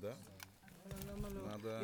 Да. Надо...